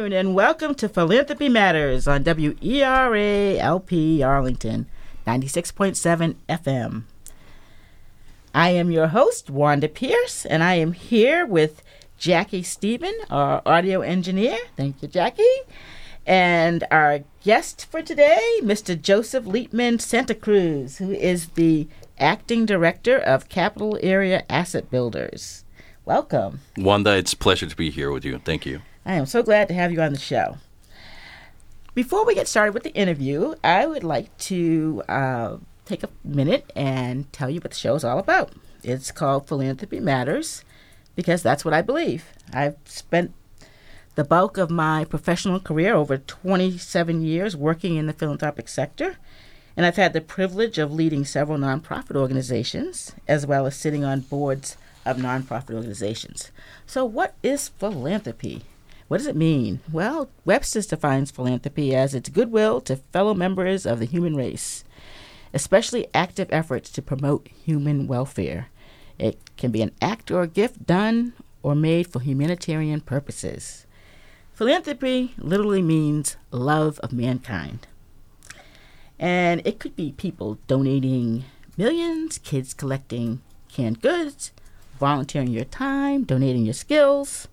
afternoon, and welcome to Philanthropy Matters on WERA LP Arlington, 96.7 FM. I am your host, Wanda Pierce, and I am here with Jackie Stephen, our audio engineer. Thank you, Jackie. And our guest for today, Mr. Joseph Leitmann Santa Cruz, who is the acting director of Capital Area Asset Builders. Welcome. Wanda, it's a pleasure to be here with you. Thank you. I am so glad to have you on the show. Before we get started with the interview, I would like to uh, take a minute and tell you what the show is all about. It's called Philanthropy Matters because that's what I believe. I've spent the bulk of my professional career, over 27 years, working in the philanthropic sector. And I've had the privilege of leading several nonprofit organizations, as well as sitting on boards of nonprofit organizations. So, what is philanthropy? What does it mean? Well, Webster's defines philanthropy as its goodwill to fellow members of the human race, especially active efforts to promote human welfare. It can be an act or a gift done or made for humanitarian purposes. Philanthropy literally means love of mankind. And it could be people donating millions, kids collecting canned goods, volunteering your time, donating your skills.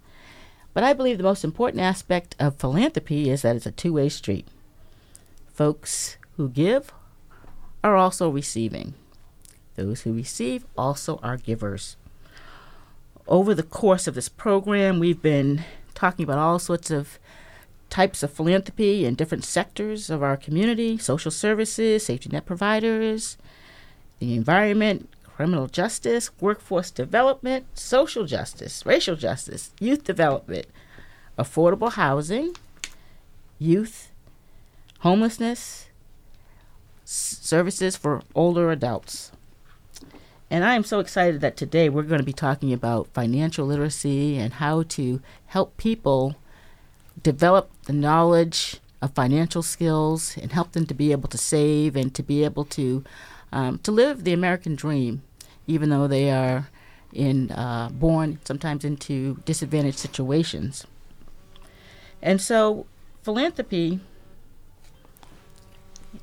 But I believe the most important aspect of philanthropy is that it's a two way street. Folks who give are also receiving. Those who receive also are givers. Over the course of this program, we've been talking about all sorts of types of philanthropy in different sectors of our community social services, safety net providers, the environment, criminal justice, workforce development, social justice, racial justice, youth development, affordable housing, youth, homelessness, s- services for older adults. And I am so excited that today we're going to be talking about financial literacy and how to help people develop the knowledge of financial skills and help them to be able to save and to be able to um, to live the American dream even though they are in uh, born sometimes into disadvantaged situations. And so, philanthropy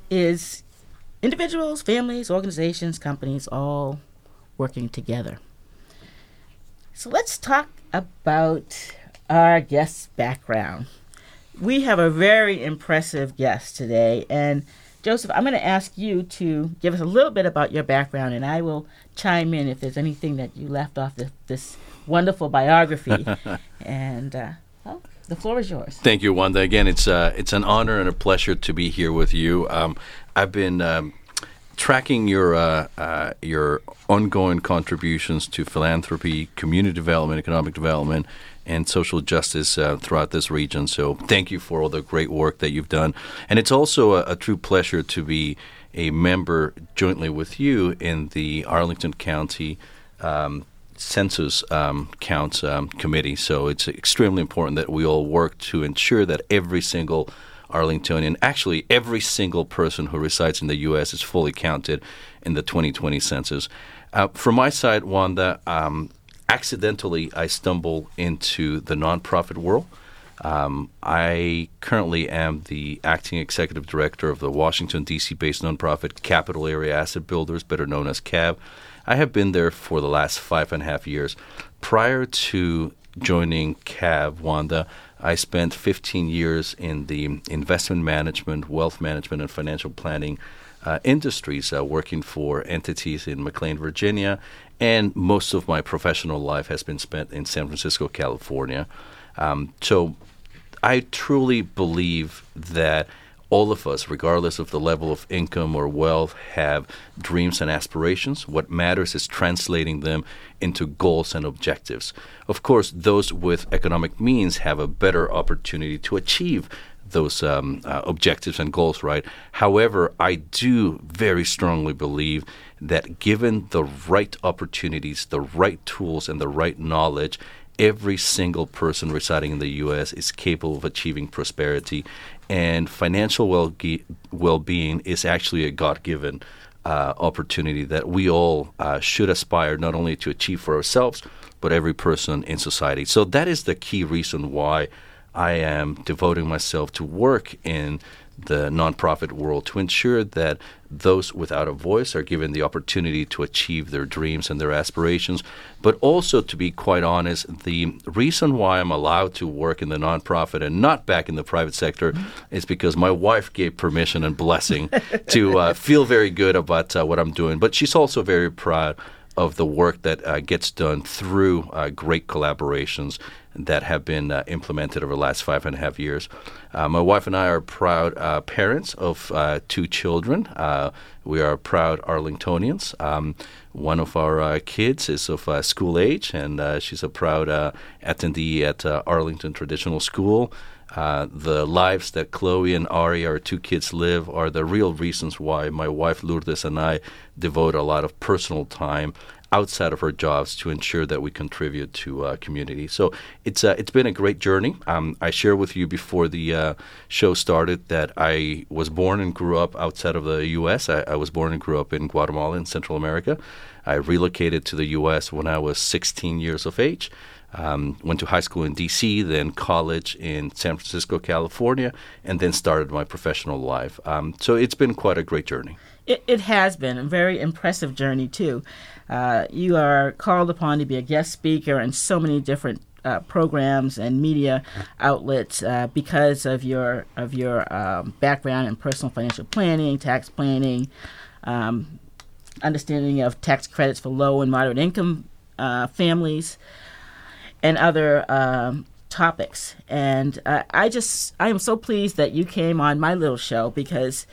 is individuals, families, organizations, companies all working together. So, let's talk about our guest's background. We have a very impressive guest today, and Joseph, I'm going to ask you to give us a little bit about your background, and I will chime in if there's anything that you left off the, this wonderful biography. and uh, well, the floor is yours. Thank you, Wanda. Again, it's uh, it's an honor and a pleasure to be here with you. Um, I've been um, tracking your uh, uh, your ongoing contributions to philanthropy, community development, economic development, and social justice uh, throughout this region. So thank you for all the great work that you've done. And it's also a, a true pleasure to be a member jointly with you in the Arlington County um, Census um, Counts um, Committee. So it's extremely important that we all work to ensure that every single Arlingtonian, actually every single person who resides in the U.S. is fully counted in the 2020 census. Uh, from my side, Wanda, um, accidentally I stumble into the nonprofit world. Um, I currently am the acting executive director of the Washington, D.C. based nonprofit Capital Area Asset Builders, better known as CAAB. I have been there for the last five and a half years. Prior to joining CAAB, Wanda, I spent 15 years in the investment management, wealth management, and financial planning uh, industries, uh, working for entities in McLean, Virginia, and most of my professional life has been spent in San Francisco, California. Um, so I truly believe that all of us, regardless of the level of income or wealth, have dreams and aspirations. What matters is translating them into goals and objectives. Of course, those with economic means have a better opportunity to achieve those um, uh, objectives and goals, right? However, I do very strongly believe that given the right opportunities, the right tools, and the right knowledge, every single person residing in the U.S. is capable of achieving prosperity. And financial well being is actually a God given uh, opportunity that we all uh, should aspire not only to achieve for ourselves, but every person in society. So that is the key reason why I am devoting myself to work in the nonprofit world to ensure that those without a voice are given the opportunity to achieve their dreams and their aspirations. But also, to be quite honest, the reason why I'm allowed to work in the nonprofit and not back in the private sector mm-hmm. is because my wife gave permission and blessing to uh, feel very good about uh, what I'm doing. But she's also very proud of the work that uh, gets done through uh, great collaborations that have been uh, implemented over the last five and a half years. Uh, my wife and I are proud uh, parents of uh, two children. We are proud Arlingtonians. Um, one of our kids is of school age, and she's a proud attendee at Arlington Traditional School. The lives that Chloe and Ari, our two kids, live are the real reasons why my wife Lourdes and I devote a lot of personal time outside of our jobs to ensure that we contribute to uh, community. So it's uh, it's been a great journey. Um, I shared with you before the uh, show started that I was born and grew up outside of the U.S. I, I, was born and grew up in Guatemala in Central America. I relocated to the U.S. when I was 16 years of age. Um, went to high school in D.C., then college in San Francisco, California, and then started my professional life. Um, so it's been quite a great journey. It, it has been a very impressive journey too. Uh, you are called upon to be a guest speaker in so many different uh, programs and media outlets uh, because of your of your um, background in personal financial planning, tax planning, um, understanding of tax credits for low and moderate income uh, families, and other um, topics. And uh, I just I am so pleased that you came on my little show because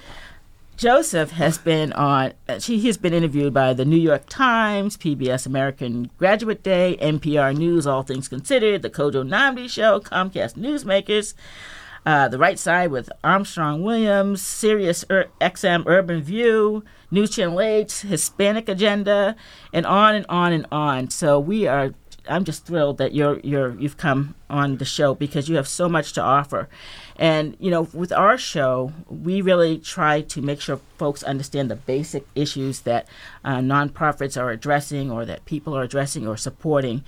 Joseph has been on, he has been interviewed by the New York Times, PBS American Graduate Day, NPR News, All Things Considered, The Kojo Nnamdi Show, Comcast Newsmakers, uh, The Right Side with Armstrong Williams, Sirius Ur- XM Urban View, News Channel 8, Hispanic Agenda, and on and on and on. So we are I'm just thrilled that you're you're you've come on the show because you have so much to offer. And, you know, with our show, we really try to make sure folks understand the basic issues that uh, nonprofits are addressing or that people are addressing or supporting.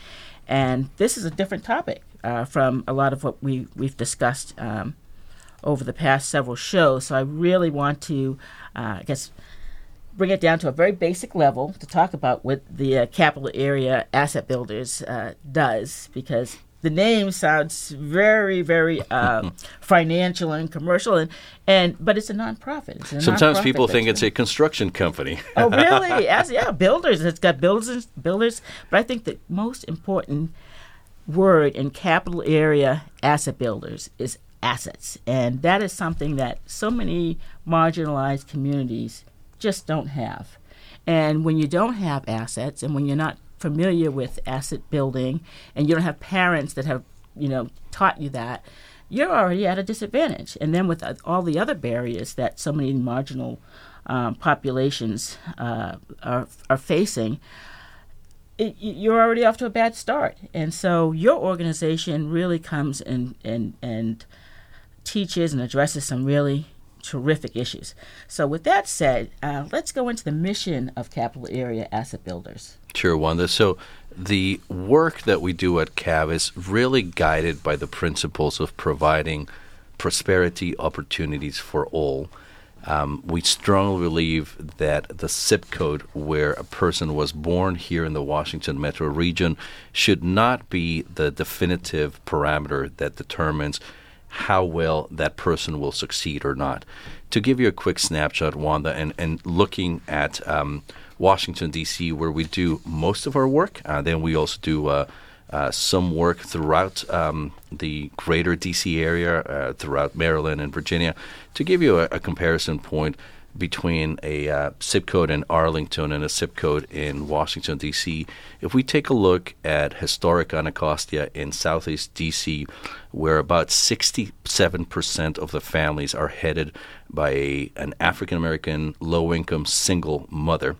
And this is a different topic uh, from a lot of what we, we've discussed um, over the past several shows. So I really want to, uh, I guess, bring it down to a very basic level to talk about what the uh, capital area asset builders uh, does because the name sounds very, very uh, financial and commercial, and, and but it's a nonprofit. It's a Sometimes people think it's a construction company. oh, really? As yeah, builders. It's got builders, builders. But I think the most important word in capital area asset builders is assets, and that is something that so many marginalized communities just don't have. And when you don't have assets, and when you're not familiar with asset building and you don't have parents that have, you know, taught you that, you're already at a disadvantage. And then with uh, all the other barriers that so many marginal um, populations uh, are, are facing, it, you're already off to a bad start. And so your organization really comes and, and, and teaches and addresses some really terrific issues. So, with that said, uh, let's go into the mission of Capital Area Asset Builders. Sure, Wanda. So, the work that we do at CAAB is really guided by the principles of providing prosperity opportunities for all. Um, we strongly believe that the zip code where a person was born here in the Washington metro region should not be the definitive parameter that determines how well that person will succeed or not. To give you a quick snapshot, Wanda, and, and looking at um, Washington, D.C., where we do most of our work, uh, then we also do uh, uh, some work throughout um, the greater D.C. area, uh, throughout Maryland and Virginia. To give you a, a comparison point, between a uh, zip code in Arlington and a zip code in Washington, D.C. If we take a look at historic Anacostia in southeast D.C., where about 67% of the families are headed by a, an African American low income single mother,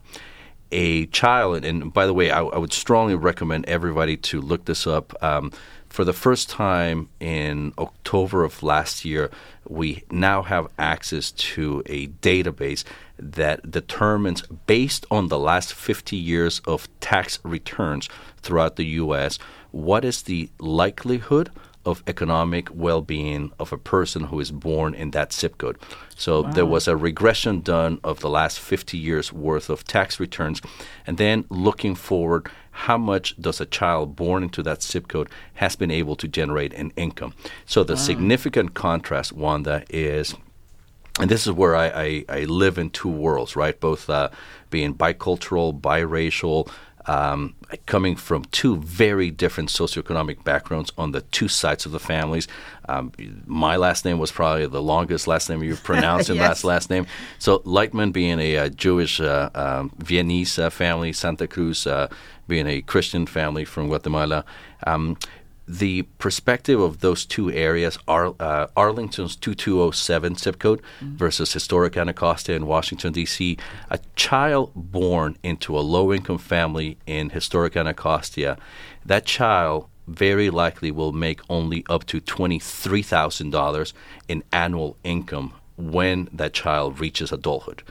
a child, and by the way, I, I, would strongly recommend everybody to look this up. Um, for the first time in October of last year, we now have access to a database that determines, based on the last 50 years of tax returns throughout the U.S., what is the likelihood of economic well-being of a person who is born in that zip code. So there was a regression done of the last 50 years worth of tax returns and then looking forward how much does a child born into that zip code has been able to generate an income. So the significant contrast Wanda is and this is where I, I, I live in two worlds, right? Both uh, being bicultural, biracial, um, coming from two very different socioeconomic backgrounds on the two sides of the families. Um, my last name was probably the longest last name you've pronounced in Yes. last last name. So Leitmann being a, uh Jewish uh, um, Viennese uh, family, Santa Cruz uh, being a Christian family from Guatemala. The perspective of those two areas, Ar- uh, Arlington's 2207 zip code versus historic Anacostia in Washington, D.C., a child born into a low income family in historic Anacostia, that child very likely will make only up to $23,000 in annual income when that child reaches adulthood.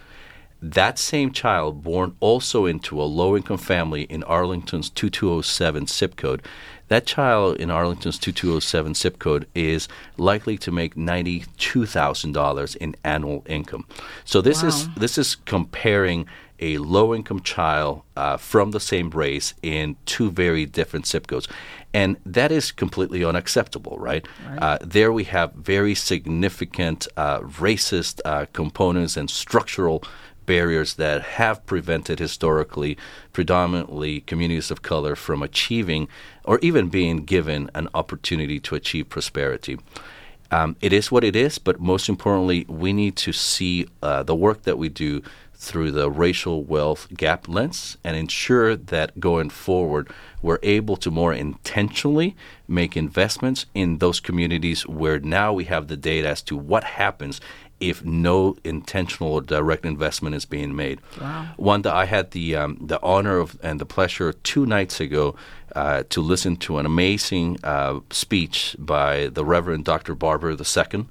That same child, born also into a low income family in Arlington's 2207 zip code, that child in Arlington's 2207 zip code is likely to make $92,000 in annual income. So this is this is comparing a low income child uh, from the same race in two very different zip codes. And that is completely unacceptable, right? Uh, there we have very significant uh, racist uh, components and structural barriers that have prevented historically predominantly communities of color from achieving or even being given an opportunity to achieve prosperity. Um, it is what it is, but most importantly, we need to see uh, the work that we do through the racial wealth gap lens and ensure that going forward, we're able to more intentionally make investments in those communities where now we have the data as to what happens if no intentional or direct investment is being made. Wow. that I had the um, the honor of and the pleasure two nights ago uh, to listen to an amazing uh, speech by the Reverend Dr. Barber II,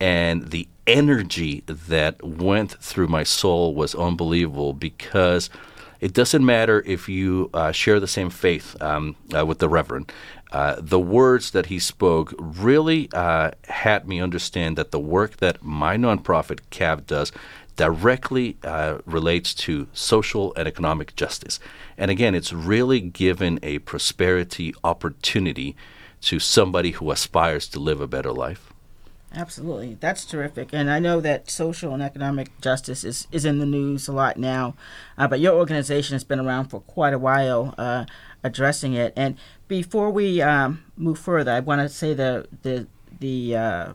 and the energy that went through my soul was unbelievable because it doesn't matter if you uh, share the same faith um, uh, with the Reverend. Uh, the words that he spoke really uh, had me understand that the work that my nonprofit CAAB does directly uh, relates to social and economic justice. And again, it's really given a prosperity opportunity to somebody who aspires to live a better life. Absolutely. That's terrific. And I know that social and economic justice is, is in the news a lot now, uh, but your organization has been around for quite a while uh, addressing it. And before we um, move further, I want to say the, the, the uh,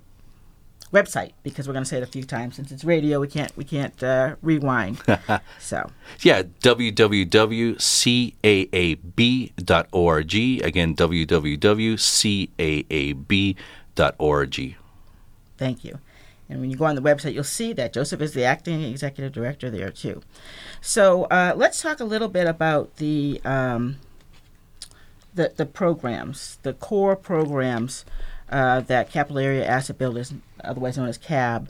website because we're going to say it a few times. Since it's radio, we can't, we can't uh, rewind. so, Yeah, www.caab.org. Again, www.caab.org. Thank you. And when you go on the website, you'll see that Joseph is the acting executive director there too. So uh, let's talk a little bit about the um, the the programs, the core programs uh, that Capital Area Asset Builders, otherwise known as CAAB,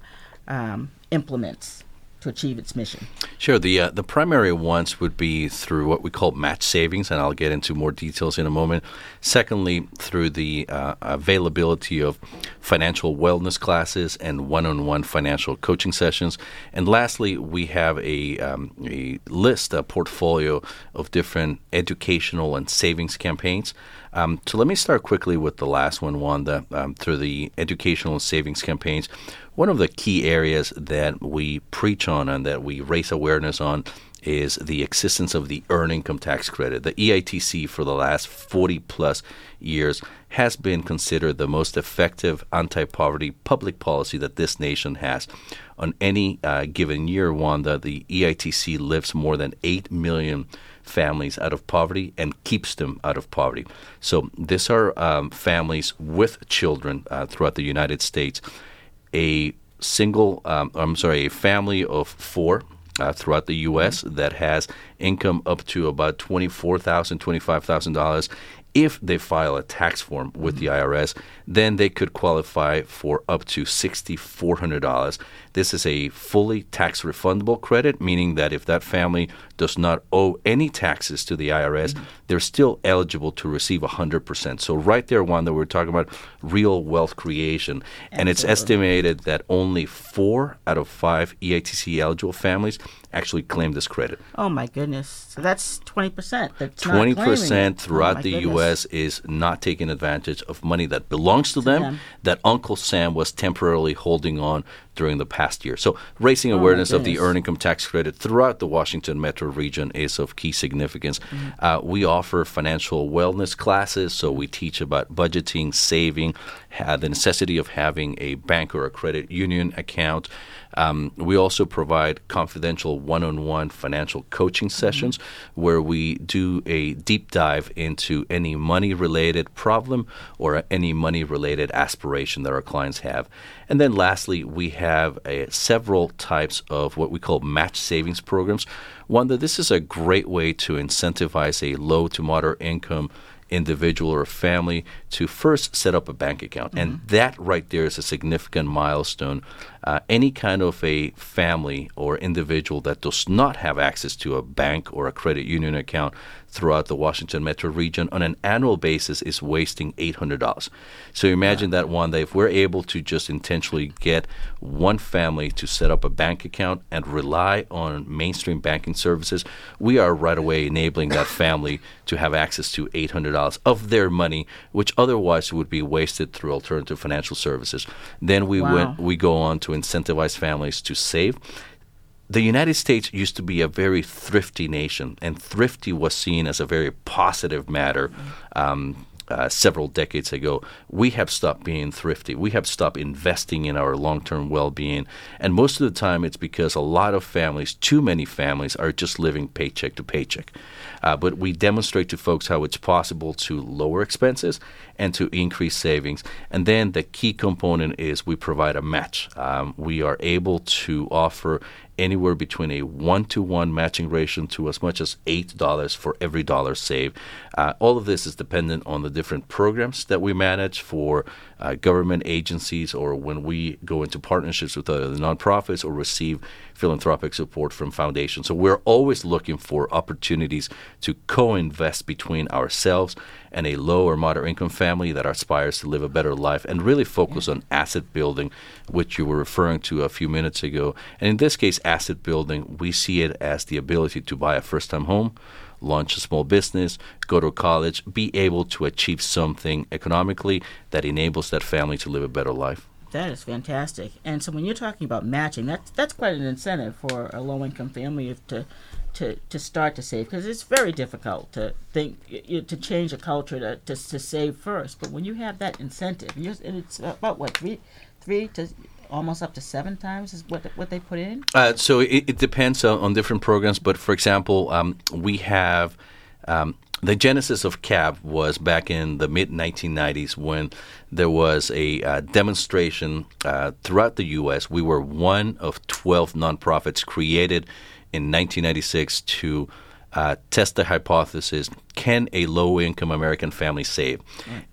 um, implements to achieve its mission. Sure. The uh, the primary ones would be through what we call match savings, and I'll get into more details in a moment. Secondly, through the uh, availability of financial wellness classes and one-on-one financial coaching sessions. And lastly, we have a um, a list, a portfolio of different educational and savings campaigns. Um, so let me start quickly with the last one, Wanda. Um, through the educational and savings campaigns, one of the key areas that we preach on and that we raise awareness on is the existence of the earned income tax credit. The EITC for the last 40 plus years has been considered the most effective anti poverty public policy that this nation has. On any uh, given year, Wanda, the EITC lifts more than 8 million families out of poverty and keeps them out of poverty. So these are um, families with children uh, throughout the United States. A single, um, I'm sorry, a family of four uh, throughout the U.S. that has income up to about $24,000, $25,000 if they file a tax form with the IRS, then they could qualify for up to $6,400. This is a fully tax refundable credit, meaning that if that family does not owe any taxes to the IRS, they're still eligible to receive 100%. So, right there, Wanda we're talking about real wealth creation. And it's estimated that only four out of five E EITC eligible families actually claim this credit. Oh my goodness! So that's twenty percent. That's not Twenty claiming percent it. Oh, throughout my the goodness. U.S. is not taking advantage of money that belongs to, them, them. that Uncle Sam was temporarily holding on during the past year. So, raising Oh, awareness of the earned income tax credit throughout the Washington metro region is of key significance. Mm-hmm. Uh, we offer financial wellness classes, so we teach about budgeting, saving, the necessity of having a bank or a credit union account. Um, we also provide confidential one on one financial coaching sessions where we do a deep dive into any money related problem or any money related aspiration that our clients have. And then lastly, we have uh, several types of what we call match savings programs. Wanda this is a great way to incentivize a low to moderate income individual or family to first set up a bank account. And that right there is a significant milestone. Uh, any kind of a family or individual that does not have access to a bank or a credit union account throughout the Washington metro region on an annual basis is wasting $800. So imagine that one day if we're able to just intentionally get one family to set up a bank account and rely on mainstream banking services, we are right away enabling that family to have access to $800 of their money, which otherwise it would be wasted through alternative financial services. Then we Wow. went, we go on to incentivize families to save. The United States used to be a very thrifty nation, and thrifty was seen as a very positive matter. Um, uh, several decades ago, we have stopped being thrifty. We have stopped investing in our long term well being. And most of the time, it's because a lot of families, too many families, are just living paycheck to paycheck. Uh, but we demonstrate to folks how it's possible to lower expenses and to increase savings. And then the key component is we provide a match. Um, we are able to offer anywhere between a one to one matching ratio to as much as eight dollars for every dollar saved. Uh, all of this is dependent on the different programs that we manage for uh, government agencies or when we go into partnerships with other nonprofits or receive philanthropic support from foundations. So we're always looking for opportunities to co-invest between ourselves and a low or moderate income family that aspires to live a better life and really focus on asset building, which you were referring to a few minutes ago. And in this case, asset building, we see it as the ability to buy a first time home, launch a small business, go to college, be able to achieve something economically that enables that family to live a better life. That is fantastic. And so when you're talking about matching, that's that's quite an incentive for a low income family to to to start to save because it's very difficult to think y- y- to change a culture to, to to save first. But when you have that incentive, and it's about what three three to almost up to seven times is what what they put in. Uh, so it, it depends on, on different programs, but for example, um, we have um, the genesis of CAAB was back in the mid 1990s when there was a uh, demonstration uh, throughout the U.S. We were one of 12 nonprofits created in 1996 to uh, test the hypothesis can a low income American family save?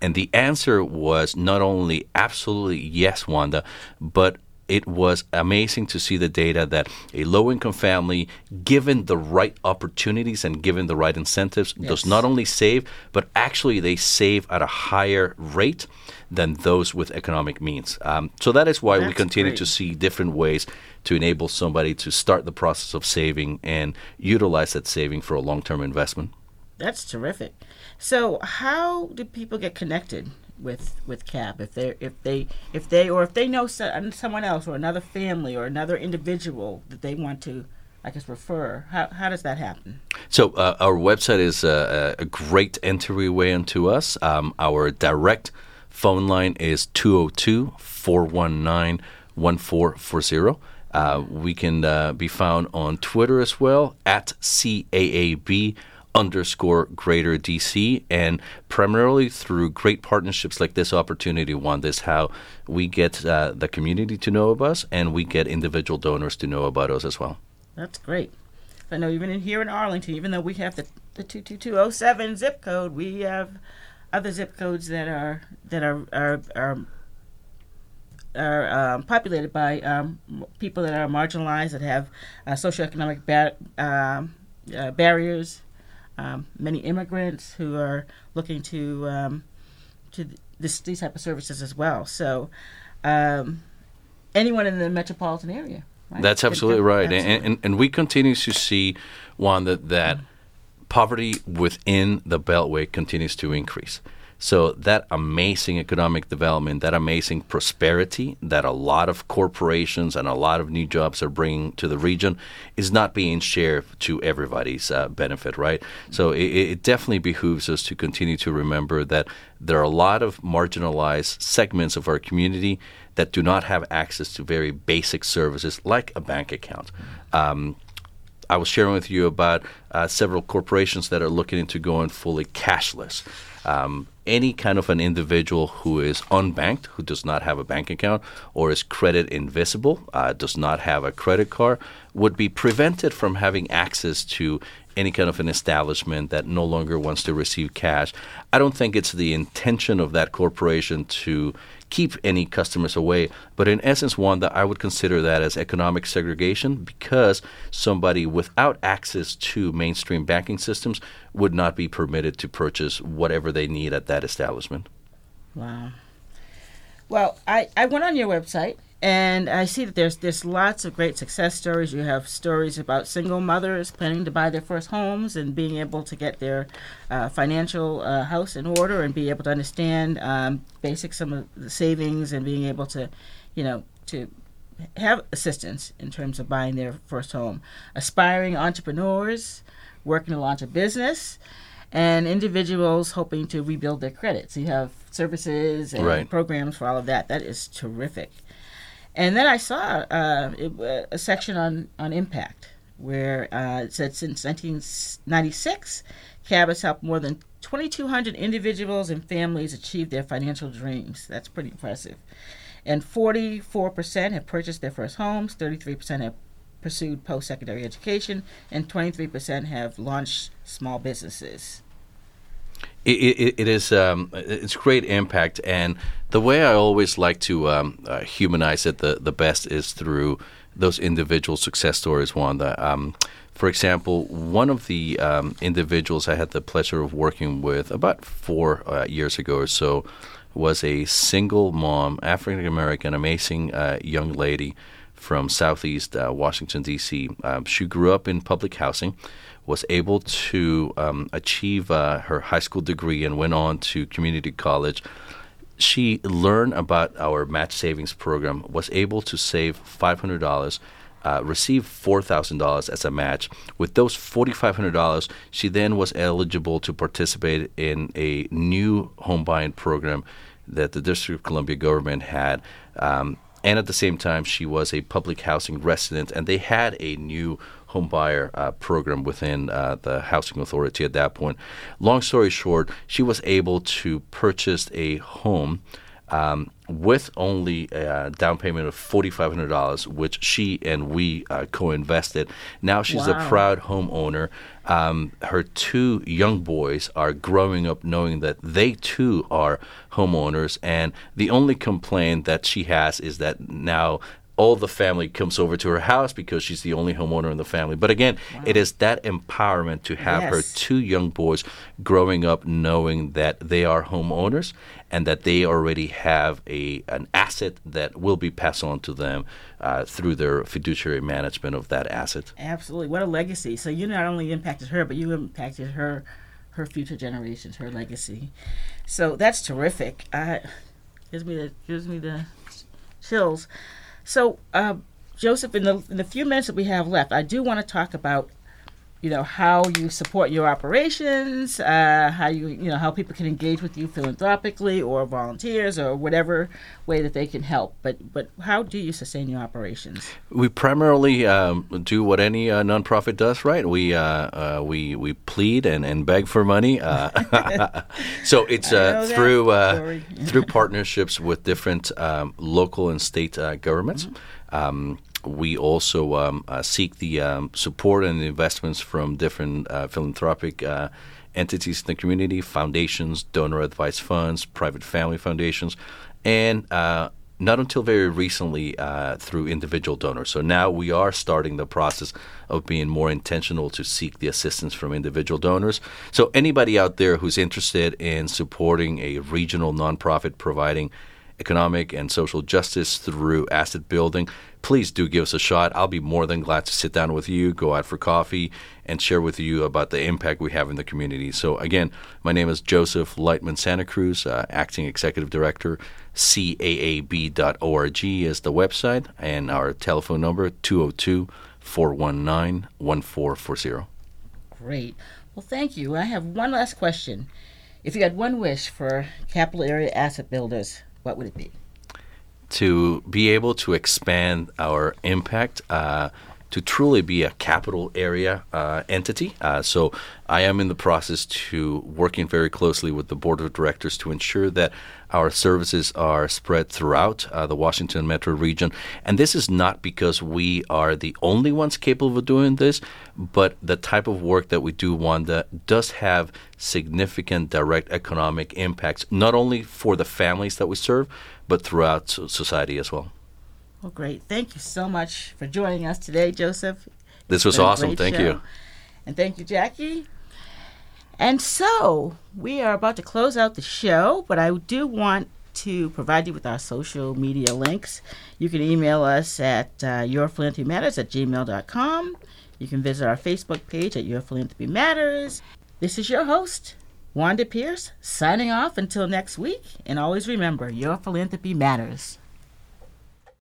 And the answer was not only absolutely yes, Wanda, but it was amazing to see the data that a low income family, given the right opportunities and given the right incentives, does not only save, but actually they save at a higher rate than those with economic means. Um, so that is why we continue great. to see different ways to enable somebody to start the process of saving and utilize that saving for a long term investment. That's terrific. So how do people get connected with with CAAB if they if they if they or if they know so, someone else or another family or another individual that they want to I guess refer how how does that happen? So uh, our website is a, a great entryway into us. Um, our direct phone line is 202-419-1440. Uh, we can uh, be found on Twitter as well at CAAB underscore greater DC and primarily through great partnerships like this opportunity one this how we get uh, the community to know of us and we get individual donors to know about us as well. That's great. I know even in here in Arlington, even though we have the the two two two oh seven zip code, we have other zip codes that are that are are are, are um, populated by um, people that are marginalized that have uh, socioeconomic um, uh, barriers. Um, many immigrants who are looking to um, to this, these type of services as well. So, um, anyone in the metropolitan area. Right? That's absolutely right, Absolutely. And, and and we continue to see Wanda that poverty within the Beltway continues to increase. So that amazing economic development, that amazing prosperity that a lot of corporations and a lot of new jobs are bringing to the region is not being shared to everybody's uh, benefit, right? So it, it definitely behooves us to continue to remember that there are a lot of marginalized segments of our community that do not have access to very basic services like a bank account. Um, I was sharing with you about uh, several corporations that are looking into going fully cashless. Um, any kind of an individual who is unbanked, who does not have a bank account, or is credit invisible, uh, does not have a credit card, would be prevented from having access to any kind of an establishment that no longer wants to receive cash. I don't think it's the intention of that corporation to keep any customers away, but in essence, Wanda I would consider that as economic segregation because somebody without access to mainstream banking systems would not be permitted to purchase whatever they need at that establishment. Wow. Well, I, I went on your website and I see that there's there's lots of great success stories. You have stories about single mothers planning to buy their first homes and being able to get their uh, financial uh, house in order and be able to understand um, basic some of the savings and being able to, you know, to have assistance in terms of buying their first home. Aspiring entrepreneurs working to launch a business and individuals hoping to rebuild their credit. So you have services and Right. programs for all of that. That is terrific. And then I saw uh, it, uh, a section on, on impact where uh, it said since 1996, CAAB has helped more than 2,200 individuals and families achieve their financial dreams. That's pretty impressive. And 44% have purchased their first homes, 33% have pursued post secondary education, and 23% have launched small businesses. It, it, it is um, it's great impact, and the way I always like to um, uh, humanize it the, the best is through those individual success stories. That, um, for example, one of the um, individuals I had the pleasure of working with about four uh, years ago or so was a single mom, African American, amazing uh, young lady from Southeast uh, Washington D.C. Um, she grew up in public housing was able to um, achieve uh, her high school degree and went on to community college. She learned about our match savings program, was able to save $500, uh, receive $4,000 as a match. With those $4,500, she then was eligible to participate in a new home buying program that the District of Columbia government had. Um, and at the same time, she was a public housing resident, and they had a new home buyer uh, program within uh, the housing authority at that point. Long story short, she was able to purchase a home um, with only a down payment of $4,500, which she and we uh, co invested. Now she's Wow. a proud homeowner. Um, her two young boys are growing up knowing that they too are homeowners, and the only complaint that she has is that now all the family comes over to her house because she's the only homeowner in the family. But again, it is that empowerment to have her two young boys growing up knowing that they are homeowners and that they already have a an asset that will be passed on to them uh, through their fiduciary management of that asset. Absolutely, what a legacy! So you not only impacted her, but you impacted her, her future generations, her legacy. So that's terrific. I, gives me the gives me the chills. So uh, Joseph, in the in the few minutes that we have left, I do want to talk about, you know, how you support your operations, uh, how you you know how people can engage with you philanthropically or volunteers or whatever way that they can help. But but how do you sustain your operations? We primarily um, do what any uh, nonprofit does, right? We uh, uh, we we plead and, and beg for money. Uh, so it's uh, through uh, through partnerships with different um, local and state uh, governments. Mm-hmm. Um, we also um, uh, seek the um, support and investments from different uh, philanthropic uh, entities in the community, foundations, donor advised funds, private family foundations, and uh, not until very recently uh, through individual donors. So now we are starting the process of being more intentional to seek the assistance from individual donors. So anybody out there who's interested in supporting a regional nonprofit providing economic and social justice through asset building, please do give us a shot. I'll be more than glad to sit down with you, go out for coffee, and share with you about the impact we have in the community. So, again, my name is Joseph Leitmann Santa Cruz, uh, Acting Executive Director. CAAB.org is the website, and our telephone number 202 419 1440. Great. Well, thank you. I have one last question. If you had one wish for capital area asset builders, what would it be? To be able to expand our impact, uh, to truly be a capital area uh, entity. Uh, so I am in the process to working very closely with the board of directors to ensure that our services are spread throughout uh, the Washington metro region. And this is not because we are the only ones capable of doing this, but the type of work that we do Wanda, does have significant direct economic impacts, not only for the families that we serve, but throughout society as well. Well, great. Thank you so much for joining us today, Joseph. This was awesome. Thank show. you. And thank you, Jackie. And so we are about to close out the show, but I do want to provide you with our social media links. You can email us at uh, yourphilanthropymatters at gmail.com. You can visit our Facebook page at Your Philanthropy Matters. This is your host, Wanda Pierce, signing off until next week. And always remember, your philanthropy matters.